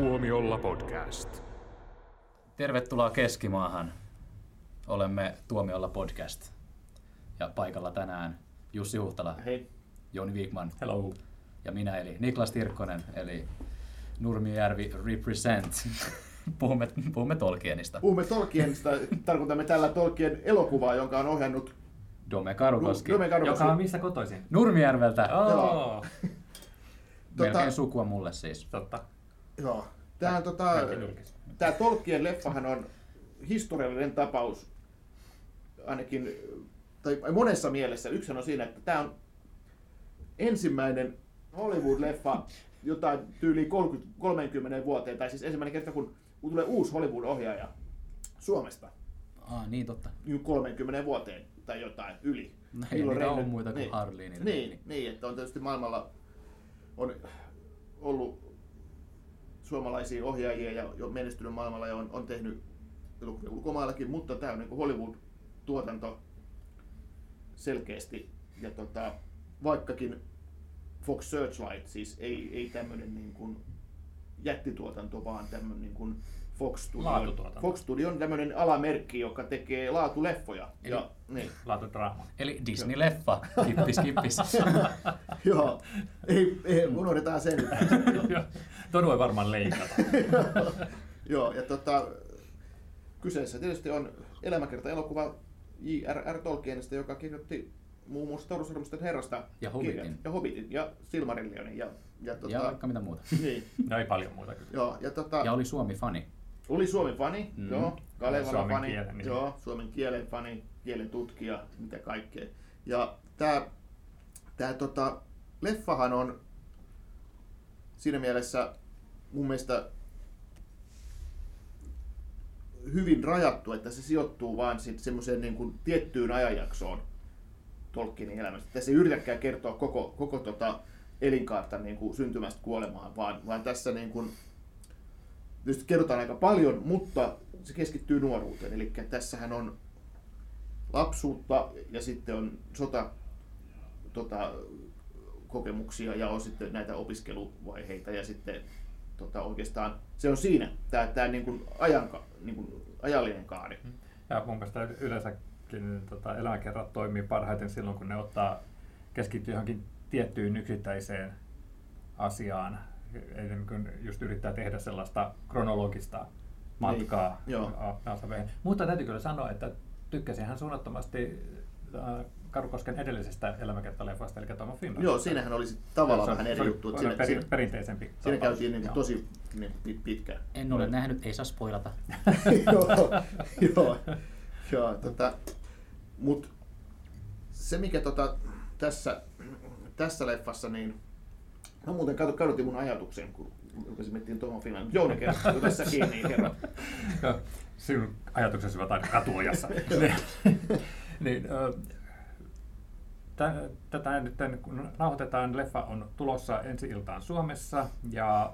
Tuomiolla podcast. Tervetuloa Keskimaahan. Olemme Tuomiolla podcast. Ja paikalla tänään Jussi Huhtala, Hei. Joni Viikman Hello. ja minä eli Niklas Tirkkonen eli Nurmijärvi Represent. puhumme, puhumme Tolkienista. Puhumme Tolkienista, tarkoitamme tällä Tolkien elokuvaa, jonka on ohjannut Dome Karukoski. Dome Karukoski. Joka on mistä kotoisin? Nurmijärveltä. Oh, Melkein Tota- sukua mulle siis. totta. Joo. Tämä, on, tota, tämä Tolkien leffahan on historiallinen tapaus, ainakin tai monessa mielessä. Yksi on siinä, että tämä on ensimmäinen Hollywood-leffa jotain tyyli 30, 30 vuoteen, tai siis ensimmäinen kerta, kun, tulee uusi Hollywood-ohjaaja Suomesta. Ah, niin totta. niin 30 vuoteen tai jotain yli. No ei niitä Reine- ole muita kuin Harley, niin- Niin, niin, että on tietysti maailmalla on ollut suomalaisia ohjaajia ja jo menestynyt maailmalla ja on, on tehnyt elokuvia ulkomaillakin, mutta tämä on niin Hollywood-tuotanto selkeästi. Ja tota, vaikkakin Fox Searchlight, siis ei, ei tämmöinen niin jättituotanto, vaan tämmöinen niin Fox Studio. Fox Studio on tämmöinen alamerkki, joka tekee laatuleffoja. Eli- Ja, niin. Laatudraama. Eli Disney-leffa. Kippis, kippis. Joo, ei, ei, unohdetaan sen. Tuon voi varmaan leikata. Joo, ja tota, kyseessä tietysti on elämäkerta-elokuva J.R.R. Tolkienista, joka kirjoitti muun muassa Taurusarmusten herrasta Ja Hobbitin. kirjat. ja Hobbitin ja Silmarillionin ja, ja, tota, Ja vaikka mitä muuta. niin, No ei paljon muuta kyllä. joo, ja, tota, Ja oli Suomi-fani. Oli Suomen fani, Mm. joo, Kalevala Suomen fani, kielen, joo, suomen kielen fani, kielen tutkija, mitä kaikkea. Ja tämä tää, tota, leffahan on siinä mielessä mun mielestä hyvin rajattu, että se sijoittuu vain semmoiseen niin kuin tiettyyn ajanjaksoon Tolkienin elämästä. Tässä ei yritäkään kertoa koko, koko tota elinkaarta niin kuin syntymästä kuolemaan, vaan, vaan tässä niin kuin, tietysti kerrotaan aika paljon, mutta se keskittyy nuoruuteen. Eli tässähän on lapsuutta ja sitten on sota tota, kokemuksia ja on sitten näitä opiskeluvaiheita ja sitten tota, oikeastaan se on siinä, tämä, tämä niin kuin ajanka, niin kuin ajallinen kaari. Ja mun mielestä yleensäkin tota, elämäkerrat toimii parhaiten silloin, kun ne ottaa keskittyy johonkin tiettyyn yksittäiseen asiaan. Ei niin kuin just yrittää tehdä sellaista kronologista matkaa. Niin, joo. Mutta täytyy kyllä sanoa, että tykkäsin hän suunnattomasti äh, Karukosken edellisestä elämäkertaleffasta, eli Tom Finland. Joo, siinähän oli tavallaan vähän eri juttu. että Siinä, peri- siinä, perinteisempi. siinä tapaus. käytiin niin tosi niin pitkään. En ole nähnyt, ei saa spoilata. joo, joo, joo tota, mut se mikä tota, tässä, tässä leffassa, niin mä muuten kadu, kadutin mun ajatuksen, kun rupesin miettimään Tom Finland. Jouni kertoo tässä kiinni, niin kerro. Sinun ajatuksesi ovat aina katuojassa. niin, tä- tätä nyt kun nauhoitetaan, leffa on tulossa ensi iltaan Suomessa ja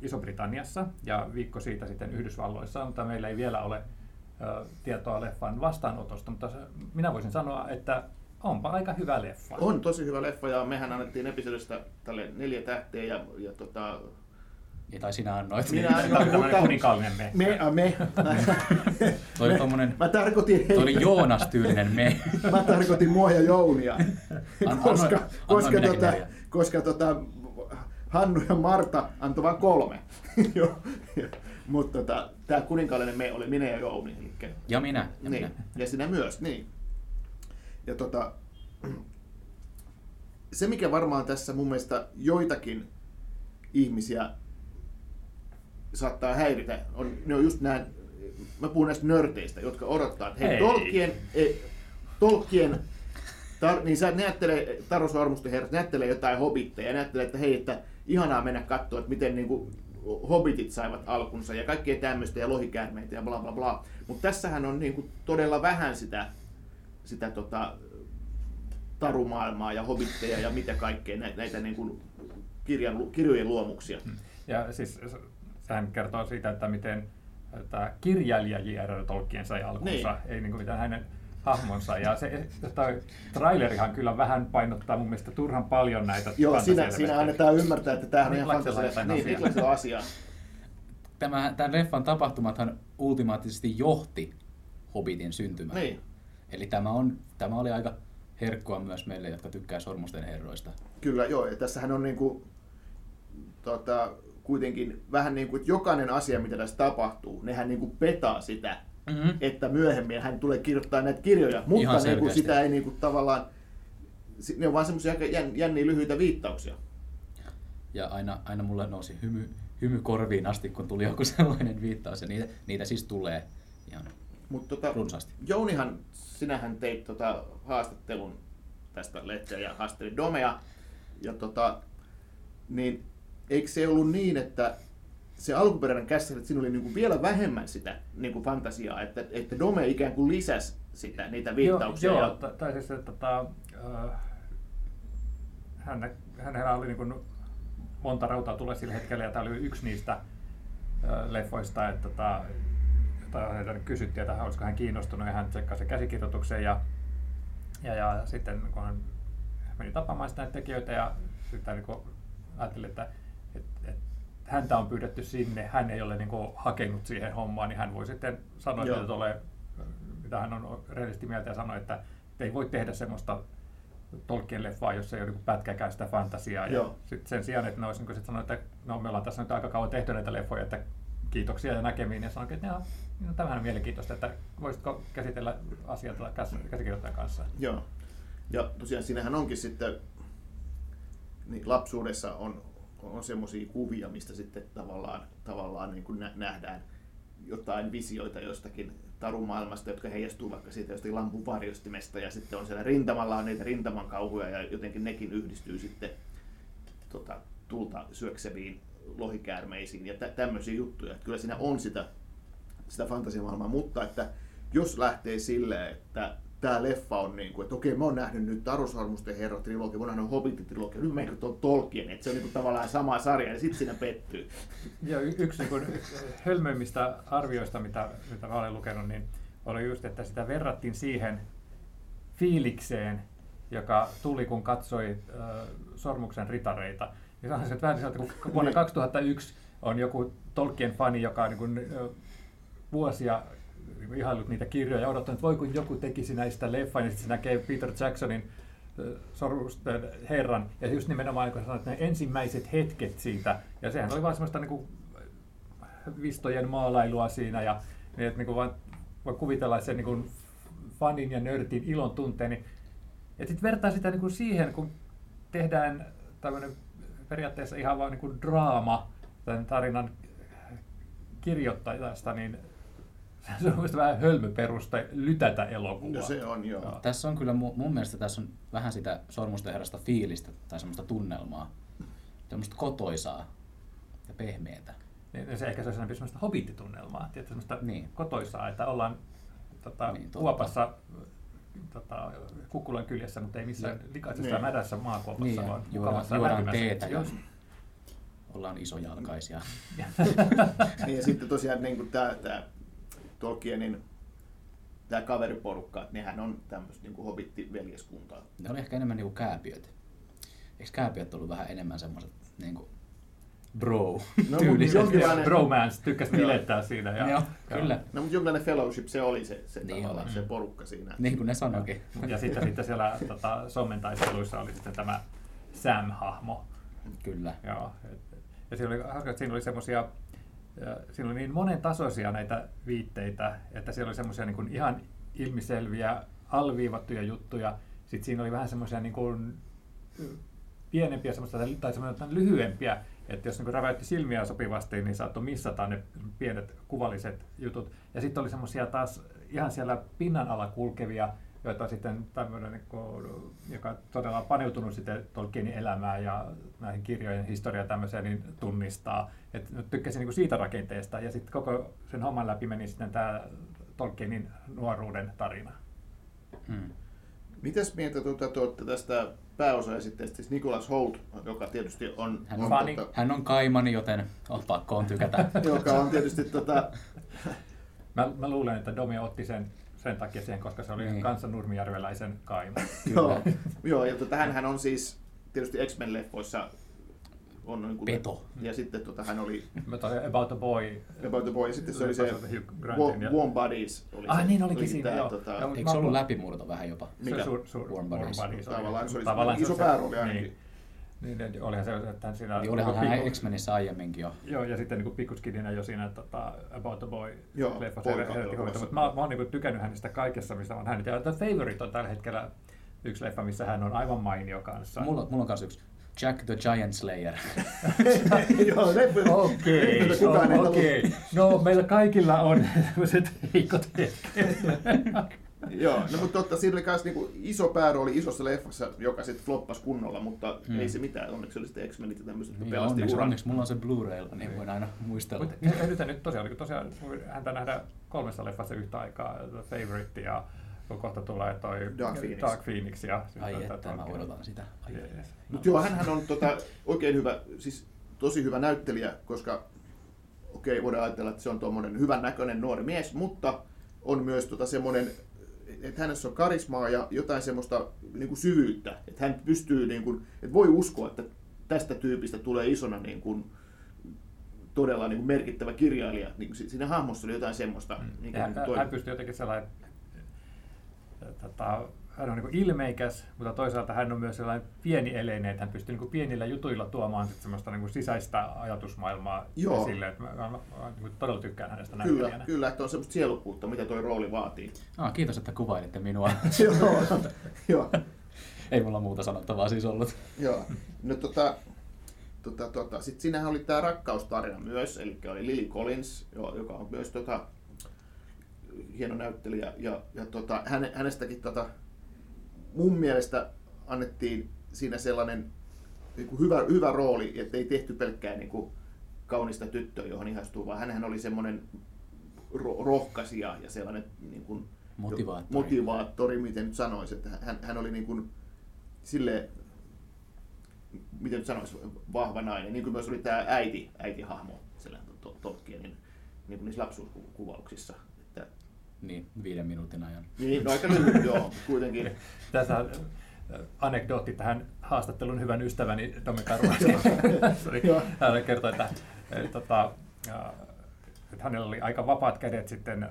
Iso-Britanniassa ja viikko siitä sitten Yhdysvalloissa, mutta meillä ei vielä ole tietoa leffan vastaanotosta, mutta minä voisin sanoa, että onpa aika hyvä leffa. On tosi hyvä leffa ja mehän annettiin episodista tälle neljä tähteä ja, ja tota, Ja tai sinä annoit. Minä niin. annoin. Mutta- kuninkaallinen me. me, äh, me, Toi me- tommonen- mä tarkoitin, Tuo oli Joonas-tyylinen me. Mä tarkoitin mua ja Jounia. An- koska, annoin- koska, annoin tota, neljä. koska tota, Hannu ja Marta antoi vain kolme. Mutta tota, tämä kuninkaallinen me oli minä ja Jouni. Elikkä, Ja minä. Ja niin. minä. Ja sinä myös, niin. Ja tota, se mikä varmaan tässä mun mielestä joitakin ihmisiä saattaa häiritä, on, ne on just nämä, mä puhun näistä nörteistä, jotka odottaa, että hei, Ei. Tolkien, ei, Tolkien Tar, niin sä ne ajattelee, Taru Sormusten herrat, ne ajattelee jotain hobitteja, ajattelee, että hei, että ihanaa mennä katsoa, että miten niin kuin, hobbitit saivat alkunsa ja kaikkea tämmöistä ja lohikäärmeitä ja bla bla bla. Mutta tässähän on niin kuin, todella vähän sitä, sitä tota, tarumaailmaa ja hobitteja ja mitä kaikkea, näitä, näitä niin kuin, kirjan, kirjojen luomuksia. Ja siis sehän kertoo siitä, että miten tämä kirjailija J.R.R. Tolkien sai alkunsa, Niin. ei niin kuin mitään hänen hahmonsa. Ja se toi trailerihan kyllä vähän painottaa mun mielestä turhan paljon näitä Joo, siinä, siinä annetaan ymmärtää, että tämähän on ihan fantasia. Niin. Niklaksella on asiaa. tämä, tämän leffan tapahtumathan ultimaattisesti johti Hobbitin syntymään. Niin. Eli tämä, on, tämä oli aika herkkua myös meille, jotka tykkää Sormusten herroista. Kyllä, joo. Ja tässähän on niinku, tota, kuitenkin vähän niin kuin, että jokainen asia, mitä tässä tapahtuu, nehän niin kuin petaa sitä, Mm-hmm. että myöhemmin hän tulee kirjoittaa näitä kirjoja, mutta niin kuin sitä ei niin kuin, tavallaan, ne on vaan semmoisia aika jän, jänniä lyhyitä viittauksia. Ja aina, aina mulle nousi hymy, hymy korviin asti, kun tuli joku sellainen viittaus. Ja niitä, niitä siis tulee ihan Mutta tota, runsaasti. Jounihan, sinähän teit tota haastattelun tästä lehteä ja haastattelit Domea. Ja tota, niin eikö se ollut niin, että se alkuperäinen käsitys, että siinä oli niinku vielä vähemmän sitä niinku fantasiaa, että, että Dome ikään kuin lisäsi sitä, niitä viittauksia. Joo, ja, joo ta- tai siis, että tota, äh, hän, hänellä oli niin kuin monta rautaa tulee sillä hetkellä, ja tämä oli yksi niistä äh, leffoista, että tota, jota häneltä kysyttiin, että olisiko hän kiinnostunut, ja hän tsekkasi käsikirjoituksen, ja, ja, ja sitten kun hän meni tapaamaan sitä näitä tekijöitä, ja sitten niin ajattelin, että et, et, häntä on pyydetty sinne, hän ei ole niin kuin, hakenut siihen hommaan, niin hän voi sitten sanoa, Joo. että tulee, mitä hän on rehellisesti mieltä ja sanoi, että ei voi tehdä semmoista Tolkien leffaa, jos ei ole niin pätkäkään sitä fantasiaa. Ja sit sen sijaan, että ne olisi niin sit sanonut, että no, me ollaan tässä nyt aika kauan tehty näitä leffoja, että kiitoksia ja näkemiin. Ja sanoin, että no, tämähän on mielenkiintoista, että voisitko käsitellä asiaa käsikirjoittajan kanssa. Joo. Ja tosiaan siinähän onkin sitten, niin lapsuudessa on, on semmoisia kuvia, mistä sitten tavallaan, tavallaan niin kuin nä- nähdään jotain visioita jostakin tarumaailmasta, jotka heijastuu vaikka siitä jostain lampun varjostimesta ja sitten on siellä rintamalla on niitä rintaman kauhuja ja jotenkin nekin yhdistyy sitten tota, tulta syökseviin lohikäärmeisiin ja tä- tämmöisiä juttuja. Että kyllä siinä on sitä, sitä fantasiamaailmaa, mutta että jos lähtee silleen, että tämä leffa on niin kuin, että okei, mä oon nähnyt nyt Tarusarmusten herra trilogia, mä oon nähnyt Hobbit-trilogia, nyt meidän on Tolkien, että se on niin kuin tavallaan sama sarja, ja sitten siinä pettyy. Ja y- yksi niin hölmöimmistä arvioista, mitä, mitä mä olen lukenut, niin oli just, että sitä verrattiin siihen fiilikseen, joka tuli, kun katsoi äh, Sormuksen ritareita. Ja se on se, vähän sieltä, kun vuonna 2001 on joku Tolkien fani, joka on niin kuin, vuosia niin ihaillut niitä kirjoja ja odottanut, että voi kun joku tekisi näistä leffan, ja sitten se näkee Peter Jacksonin Sormusten herran, ja just nimenomaan kun sanoit, ne ensimmäiset hetket siitä, ja sehän oli vaan semmoista niin kuin, vistojen maalailua siinä, ja niin, että niin kuin vaan voi kuvitella, että se niin kuin fanin ja nörtin ilon tuntee, niin ja sitten vertaa sitä niin kuin siihen, kun tehdään tämmöinen periaatteessa ihan vaan niin kuin draama tämän tarinan kirjoittajasta, niin se on mielestäni vähän hölmöperuste lytätä elokuvaa. No se on, joo. Joo. Tässä on kyllä mu- mun mielestä tässä on vähän sitä Sormusten herrasta fiilistä tai semmoista tunnelmaa. Semmoista kotoisaa ja pehmeätä. Niin se ehkä se on semmoista hobittitunnelmaa, tietysti semmoista Niin. kotoisaa, että ollaan tota, Niin, totta. kuopassa tota, kukkulan kyljessä, mutta ei missään Niin. likaisessa Niin. mädässä maakuopassa, Niin, ja vaan juodaan, mukavassa juodaan teetä Just. ollaan isojalkaisia. Niin, ja sitten tosiaan niin kuin tämä, tämä Tolkienin tämä kaveriporukka, että nehän on tämmöistä niin hobitti-veljeskuntaa. Ne oli ehkä enemmän niinku kääpiöt. Eikö kääpiöt ollut vähän enemmän semmoiset niinku bro No, tyyliset? mutta jonkinlainen- Bromance, tykkäsi bilettää siinä. Ja, Joo, kyllä. No, mutta jonkinlainen fellowship se oli se, se, Niin tavallaan, oli. se porukka siinä. Niin kuin ne sanoikin. Ja sitten, sitten siellä tota, sommentaisteluissa oli sitten tämä Sam-hahmo. Kyllä. Joo. et- Ja siinä oli, hauska, että siinä oli semmoisia, siinä oli niin monen tasoisia näitä viitteitä, että siellä oli semmoisia niin ihan ilmiselviä, alviivattuja juttuja. Sitten siinä oli vähän semmoisia niin kuin pienempiä semmoista, tai semmoisia lyhyempiä, että jos niin räväytti silmiä sopivasti, niin saattoi missata ne pienet kuvalliset jutut. Ja sitten oli semmoisia taas ihan siellä pinnan alla kulkevia, joita sitten tämmöinen, niin joka todella on paneutunut sitten Tolkienin elämään ja näihin kirjojen historiaan tämmöiseen, niin tunnistaa. Et tykkäsin niin siitä rakenteesta ja sitten koko sen homman läpi meni sitten tämä Tolkienin nuoruuden tarina. Hmm. Mitäs mieltä tuota, tuotte tästä pääosaesitteestä, siis Nicholas Holt, joka tietysti on, Hän on, on, tota, hän on kaimani, joten oh, pakko on tykätä. joka on tietysti tota, Mä, mä luulen, että Domi otti sen sen takia siihen, koska se oli Niin. kanssa nurmijärveläisen kaima. joo, joo, ja tota, hänhän on siis tietysti X-Men-leffoissa on niin kuin, Peto. Ja sitten tota, hän oli Mä toi About the Boy. About the Boy, ja sitten se oli se ja- Warm Bodies. Oli Ah, se, niin olikin oli siinä, joo. Tota, Joo, Eikö se ollut läpimurto vähän jopa? Mikä? Se suur, suur, Warm Warm Bodies. Bodies. Tavallaan se oli tavallaan iso se- päärooli ainakin. Niin, niin, olihan se, että hän siinä... Niin olihan niinku hän pikku- X-Menissä aiemminkin jo. Joo, ja sitten niin pikkuskidinä jo siinä tota, About the Boy Joo, leffassa herätti huomiota, mutta mä, mä oon niin tykännyt hänestä kaikessa, missä on hänet. Ja The Favorite on tällä hetkellä yksi leffa, missä hän on aivan mainio kanssa. Mulla, mulla on kanssa yksi. Jack the Giant Slayer. Joo, leffoja. Okei, ei no, okei. No, meillä kaikilla on sellaiset heikot. Joo, no mutta totta, siinä oli myös niinku iso päärooli isossa leffassa, joka sitten floppasi kunnolla, mutta Hmm. ei se mitään, onneksi oli sitten X-Menit ja tämmöiset, jotka Niin, pelasti onneksi, uran. onneksi mulla on se Blu-ray, niin voin aina muistella. Mutta nyt, tosiaan, kun tosiaan häntä nähdään kolmessa leffassa yhtä aikaa, The Favorite ja kun kohta tulee toi Dark Phoenix. Dark Phoenix ja Ai sitten että, mä odotan sitä. Yes. Mutta joo, hänhän on tota, oikein hyvä, siis tosi hyvä näyttelijä, koska okei, okay, voidaan ajatella, että se on tuommoinen hyvän näköinen nuori mies, mutta on myös tota semmoinen, että hänessä on karismaa ja jotain semmoista niin kuin syvyyttä, että hän pystyy, niin kuin, että voi uskoa, että tästä tyypistä tulee isona niin kuin, todella niin kuin merkittävä kirjailija. Niin kuin si- siinä hahmossa oli jotain semmoista. Niin Ja kuin, hän, hän pystyy jotenkin sellainen, että, tota, hän on niin ilmeikäs, mutta toisaalta hän on myös sellainen pieni eleinen, että hän pystyy niin pienillä jutuilla tuomaan sit semmoista niin sisäistä ajatusmaailmaa Joo. esille. Että mä, mä, mä, mä niin todella tykkään hänestä Kyllä, näyttelijänä. kyllä, että on semmoista sielukkuutta, mitä tuo rooli vaatii. Ah, kiitos, että kuvailitte minua. joo, joo. Ei mulla muuta sanottavaa siis ollut. Joo. No tota, tota, tota. Sitten siinähän oli tämä rakkaustarina myös, eli oli Lily Collins, jo- joka on myös tota, hieno näyttelijä. Ja, ja tota, häne, hänestäkin tota, mun mielestä annettiin siinä sellainen niin kuin hyvä, hyvä rooli, että ei tehty pelkkää niin kuin, kaunista tyttöä, johon ihastuu, vaan hänhän oli semmoinen ro- rohkaisija ja sellainen niin kuin, Motivaattori. motivaattori, miten nyt sanoisi, että hän, hän oli niin kuin, sille miten nyt sanoisi, vahva nainen, niin kuin myös oli tämä äiti, äitihahmo siellä to- Tolkienin niin kuin niissä lapsuuskuvauksissa. Niin, viiden minuutin ajan. niin, no aika lyhyt, joo, kuitenkin. Tässä äh, anekdootti tähän haastattelun hyvän ystäväni Tomi. Joo. Hän kertoi, että, että, tota, äh, että hänellä oli aika vapaat kädet sitten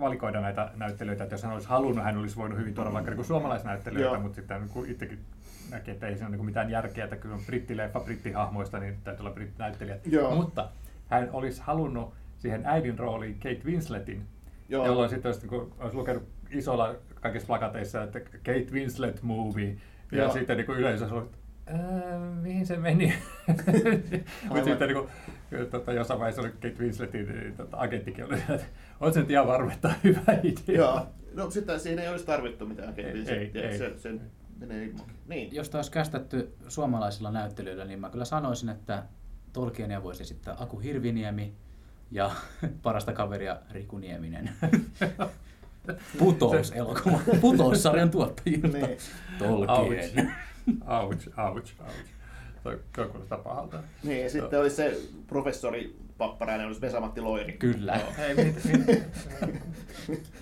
valikoida näitä näyttelijöitä, että jos hän olisi halunnut, hän olisi voinut hyvin tuoda vaikka niin suomalaisnäyttelijöitä, Joo. mutta sitten kun itsekin näki, että ei siinä ole niin mitään järkeä, että kyllä on brittileffa brittihahmoista, niin täytyy olla brittinäyttelijät. Joo. Mutta hän olisi halunnut siihen äidin rooliin Kate Winsletin, Joo. jolloin sitten olisi, niin olisi lukenut isolla kaikissa plakateissa, että Kate Winslet movie, ja Joo. sitten niin yleisö olisi ollut, "Ää, mihin se meni? Mutta sitten niin kuin, tota, jossain vaiheessa oli Kate Winsletin niin, tota, agenttikin oli, että on se nyt ihan varma, että on hyvä idea. Joo. No sitten siinä ei olisi tarvittu mitään Kate ei, ei. Se, se menee ilmankin. Niin. Jos tämä olisi kästetty suomalaisilla näyttelyillä, niin mä kyllä sanoisin, että Tolkienia voisi esittää Aku Hirviniemi ja parasta kaveria Riku Nieminen. Putous elokuva. Putous-sarjan tuottajilta. Niin. Tolkien. Ouch, ouch, ouch. Toi kuulostaa pahalta. Niin, ja sitten olisi se professori Papparainen, olisi Vesa-Matti Loiri. Kyllä. Hei, mit, mit,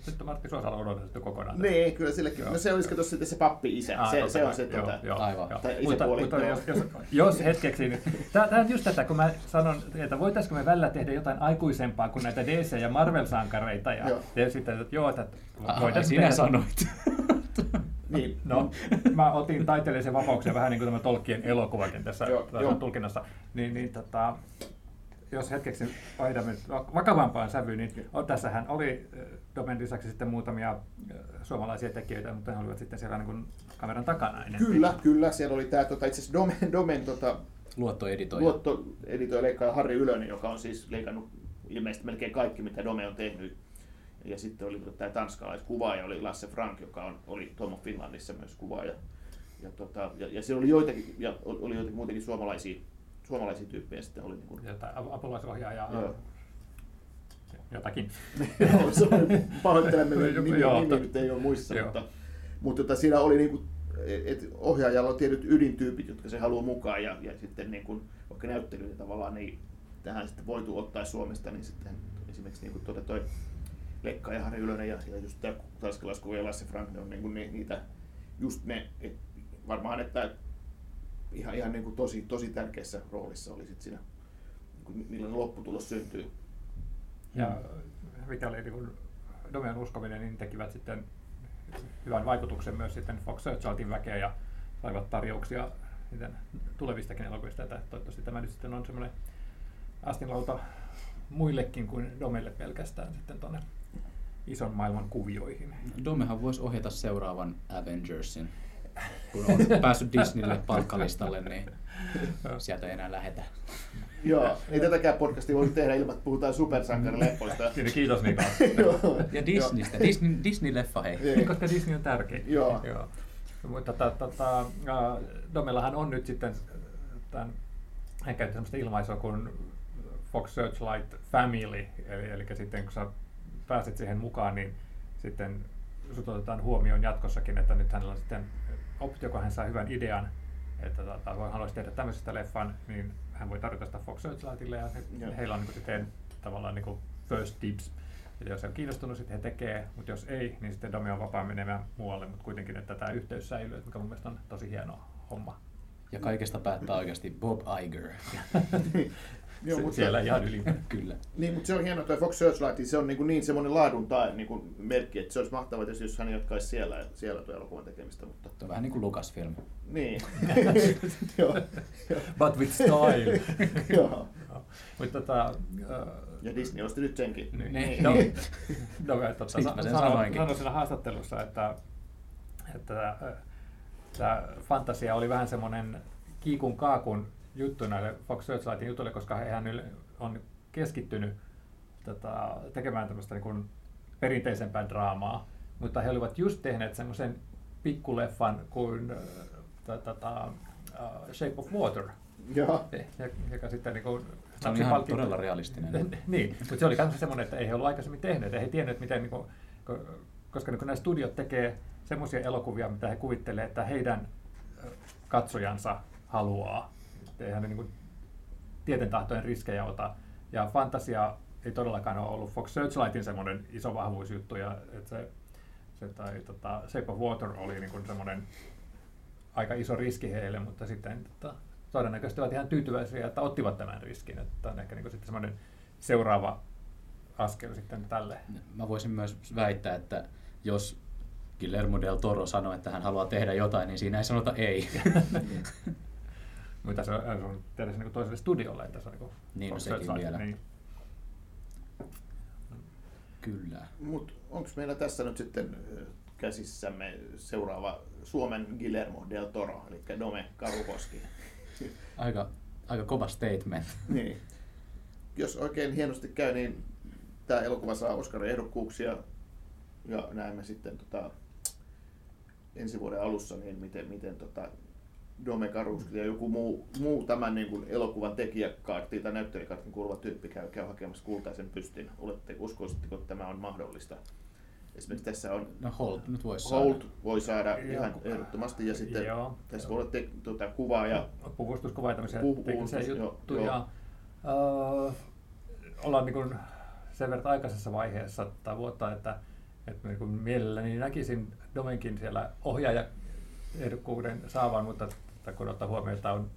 sitten Martti Suosalo on unohdettu kokonaan. Niin, kyllä sillekin. Joo. No se olisi kato sitten se pappi-isä. Ah, se, se on se joo, tota, joo, Aivan. joo. Tai Mutta, mutta joo. jos, jos, jos hetkeksi, niin tämä on just tätä, kun mä sanon, että voitaisiko me välillä tehdä jotain aikuisempaa kuin näitä DC- ja Marvel-sankareita, ja, Joo. ja sitten, että joo, että Ai, voitaisiin sinä tehdä- sanoit. niin. No, mä otin taiteellisen vapauksen vähän niin kuin tämä Tolkien elokuvakin tässä, Joo, tässä joo. tulkinnassa. Niin, niin tota, jos hetkeksi vaihdamme vakavampaan sävyyn, niin on, tässähän oli Domen lisäksi sitten muutamia suomalaisia tekijöitä, mutta ne olivat sitten siellä niin kuin kameran takana ennen. Kyllä, kyllä. Siellä oli tämä tota, itse asiassa Domen, Domen tota, Luottoeditoija. luottoeditoija leikkaaja Harri Ylönen, joka on siis leikannut ilmeisesti melkein kaikki, mitä Dome on tehnyt. Ja sitten oli tämä tanskalaiskuvaaja, oli Lasse Frank, joka on, oli Tomo Finlandissa myös kuvaaja. Ja, tota, ja, ja siellä oli joitakin, ja oli joitakin muutenkin suomalaisia, suomalaisia tyyppejä sitten oli niin kuin, Jotain ap- apulaisohjaaja Joo. jotakin. Pahoittelemme, nimi, nimi nyt ei ole muissa, joo. mutta, mutta tota, siinä oli niin kuin, et ohjaajalla on tietyt ydintyypit, jotka se haluaa mukaan, ja, ja sitten niin kuin, vaikka näyttelyitä tavallaan niin tähän sitten voitu ottaa Suomesta, niin sitten esimerkiksi niin kuin tuota toi Lekka ja Harri Ylönen ja, ja just tämä tanskalaiskuva ja Lasse Frank, ne on niin kuin ni, niitä, just ne, et, varmaan että ihan, ihan niin kuin tosi, tosi tärkeässä roolissa oli sit siinä, niin kuin millainen lopputulos syntyy. Ja mikä oli niin Domian uskominen, niin tekivät sitten hyvän vaikutuksen myös sitten Fox Searchlightin väkeä ja saivat tarjouksia niiden tulevistakin elokuvista. Että toivottavasti tämä nyt sitten on semmoinen astinlauta muillekin kuin Domelle pelkästään sitten tuonne ison maailman kuvioihin. Domehan voisi ohjata seuraavan Avengersin. Kun on päässyt Disneylle palkkalistalle, niin sieltä ei enää lähetä. Joo, ei tätäkään podcastia voi tehdä ilman, että puhutaan supersankarileffoista. Niin, kiitos Mika. Ja Disneystä. Disney, Disney-leffa, hei. Ei. Niin, koska Disney on tärkein. Joo. Joo. Mutta tota, tota, Domellahan on nyt sitten tämän, hän käytti sellaista ilmaisua kuin Fox Searchlight Family, eli, eli sitten kun sä pääset siihen mukaan, niin sitten sut otetaan huomioon jatkossakin, että nyt hänellä on sitten optio, kun hän saa hyvän idean, että tota, voi haluaisi tehdä tämmöisestä leffan, niin hän voi tarjota sitä Fox Searchlightille ja he, Joo. heillä on niin sitten tavallaan niin kuin first tips. Eli jos he on kiinnostunut, sitten he tekee, mutta jos ei, niin sitten Domi on vapaa menemään muualle, mutta kuitenkin, että tämä yhteys säilyy, mikä mun mielestä on tosi hieno homma. Ja kaikesta päättää oikeasti Bob Iger. Joo, Se, mutta siellä ihan yli. Kyllä. Niin, mutta se on hienoa, että Fox Searchlight, se on niin, kuin niin semmoinen laadun tae, niin kuin merkki, että se olisi mahtavaa tietysti, jos hän jatkaisi siellä, siellä tuo elokuvan tekemistä, mutta Se on vähän niin kuin Lucasfilm. niin. joo, But with style. joo. mutta tota, äh, Ja Disney osti nyt senkin. Niin. Niin. No, no, Siksi sa- mä sen sano, sanoinkin. sanoin siinä haastattelussa, että, että äh, tämä fantasia oli vähän semmoinen kiikun kaakun juttu näille Fox Searchlightin jutuille, koska hehän yle- on keskittynyt tota, tekemään tämmöistä niin kuin perinteisempää draamaa, mutta he olivat just tehneet semmoisen pikkuleffan kuin tota, äh, Shape of Water, Joo. ja- joka sitten niin kuin, Se on ihan todella realistinen. niin, mutta se oli myös semmoinen, että ei he ollut aikaisemmin tehneet, ei he tienneet, miten, niin kuin, ko- koska niin nämä studiot tekee semmoisia elokuvia, mitä he kuvittelee, että heidän katsojansa haluaa. Että Eihän ne niin kuin, tieten tahtojen riskejä ota. Ja fantasia ei todellakaan ole ollut Fox Searchlightin semmoinen iso vahvuusjuttu, ja että se, se tai, tota, Shape of Water oli niin kuin semmoinen aika iso riski heille, mutta sitten tota, todennäköisesti ovat ihan tyytyväisiä, että ottivat tämän riskin. Että on ehkä niin sitten semmoinen seuraava askel sitten tälle. Mä voisin myös väittää, että jos Guillermo del Toro sanoo, että hän haluaa tehdä jotain, niin siinä ei sanota ei. Mutta se on, se on tehdä se niin toiselle studiolle, että se on niin Niin, no sekin vielä. Niin. Kyllä. Mutta onko meillä tässä nyt sitten käsissämme seuraava Suomen Guillermo del Toro, eli Dome Karukoski? Aika, aika kova statement. niin. Jos oikein hienosti käy, niin tämä elokuva saa Oscar-ehdokkuuksia ja näemme sitten tota, ensi vuoden alussa, niin miten, miten tota, Dome Karuski ja joku muu, muu tämän niin kuin elokuvan tekijäkaarttiin tai näyttelijäkaartin kuuluva tyyppi käy, käy hakemassa kultaisen pystin. Olette, uskoisitteko, että tämä on mahdollista? Esimerkiksi tässä on No Holt nyt voisi saada. Holt voi saada Joo. ihan ehdottomasti ja sitten Joo. tässä voi olla te, tuota, kuvaa ja Puvustuskuva ja tämmöisiä Puh- teknisiä juttuja. Öö, ollaan niin kuin sen verran aikaisessa vaiheessa tai vuotta, että, että niin kuin mielelläni näkisin Domenkin siellä ohjaajaehdokkuuden saavan, mutta että kun ottaa huomioon, että on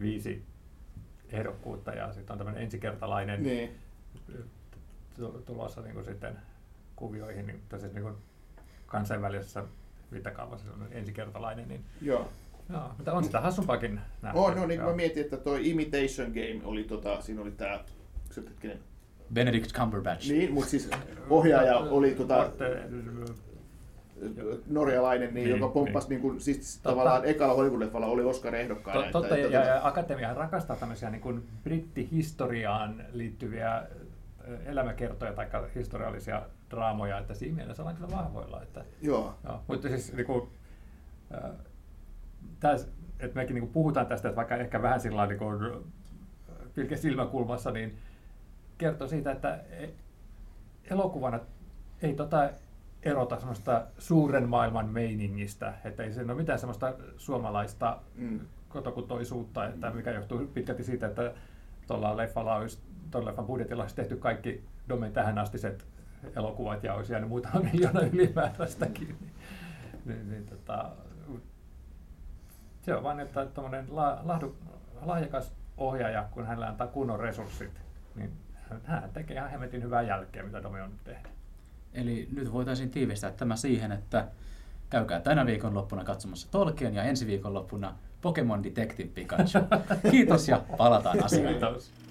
viisi ehdokkuutta ja sitten on tämmöinen ensikertalainen niin, tu- tulossa niin kuin sitten kuvioihin, niin, tai siis niin kuin kansainvälisessä mittakaavassa on ensikertalainen, niin joo. joo, mutta on sitä hassumpaakin nähty. On, no niin mä mietin, että toi Imitation Game oli tota, siinä oli tää, se hetkinen, Benedict Cumberbatch. niin, mutta siis ohjaaja oli tota, norjalainen, niin, Niin, joka pomppasi niin. kuin, siis tavallaan ekalla Hollywood-leffalla oli Oscar-ehdokkaana. To- Totta, että, ja, että, ja Akatemia rakastaa tämmöisiä niin kuin brittihistoriaan liittyviä elämäkertoja tai historiallisia draamoja, että siinä mielessä ollaan kyllä vahvoilla. Että, Joo, joo, mutta siis niin kuin, äh, täs, että mekin niin kuin puhutaan tästä, että vaikka ehkä vähän sillä niin kuin, pilke silmäkulmassa, niin kertoo siitä, että e- elokuvana ei tota erota semmoista suuren maailman meiningistä, että ei se ole mitään semmoista suomalaista Mm. kotokutoisuutta, että mikä johtuu pitkälti siitä, että tuolla leffalla olisi, tuolla leffan budjetilla olisi tehty kaikki Domen tähän astiset elokuvat ja olisi jäänyt muutama miljoona ylimääräistäkin. Niin, niin, niin, tota, Se on vain, että tuommoinen la, lahdu, lahjakas ohjaaja, kun hänellä antaa kunnon resurssit, niin hän tekee ihan hemmetin hyvää jälkeä, mitä Domi on nyt tehnyt. Eli nyt voitaisiin tiivistää tämä siihen, että käykää tänä viikonloppuna katsomassa Tolkien ja ensi viikonloppuna Pokemon Detective Pikachu. Kiitos ja palataan asiaan. Kiitos.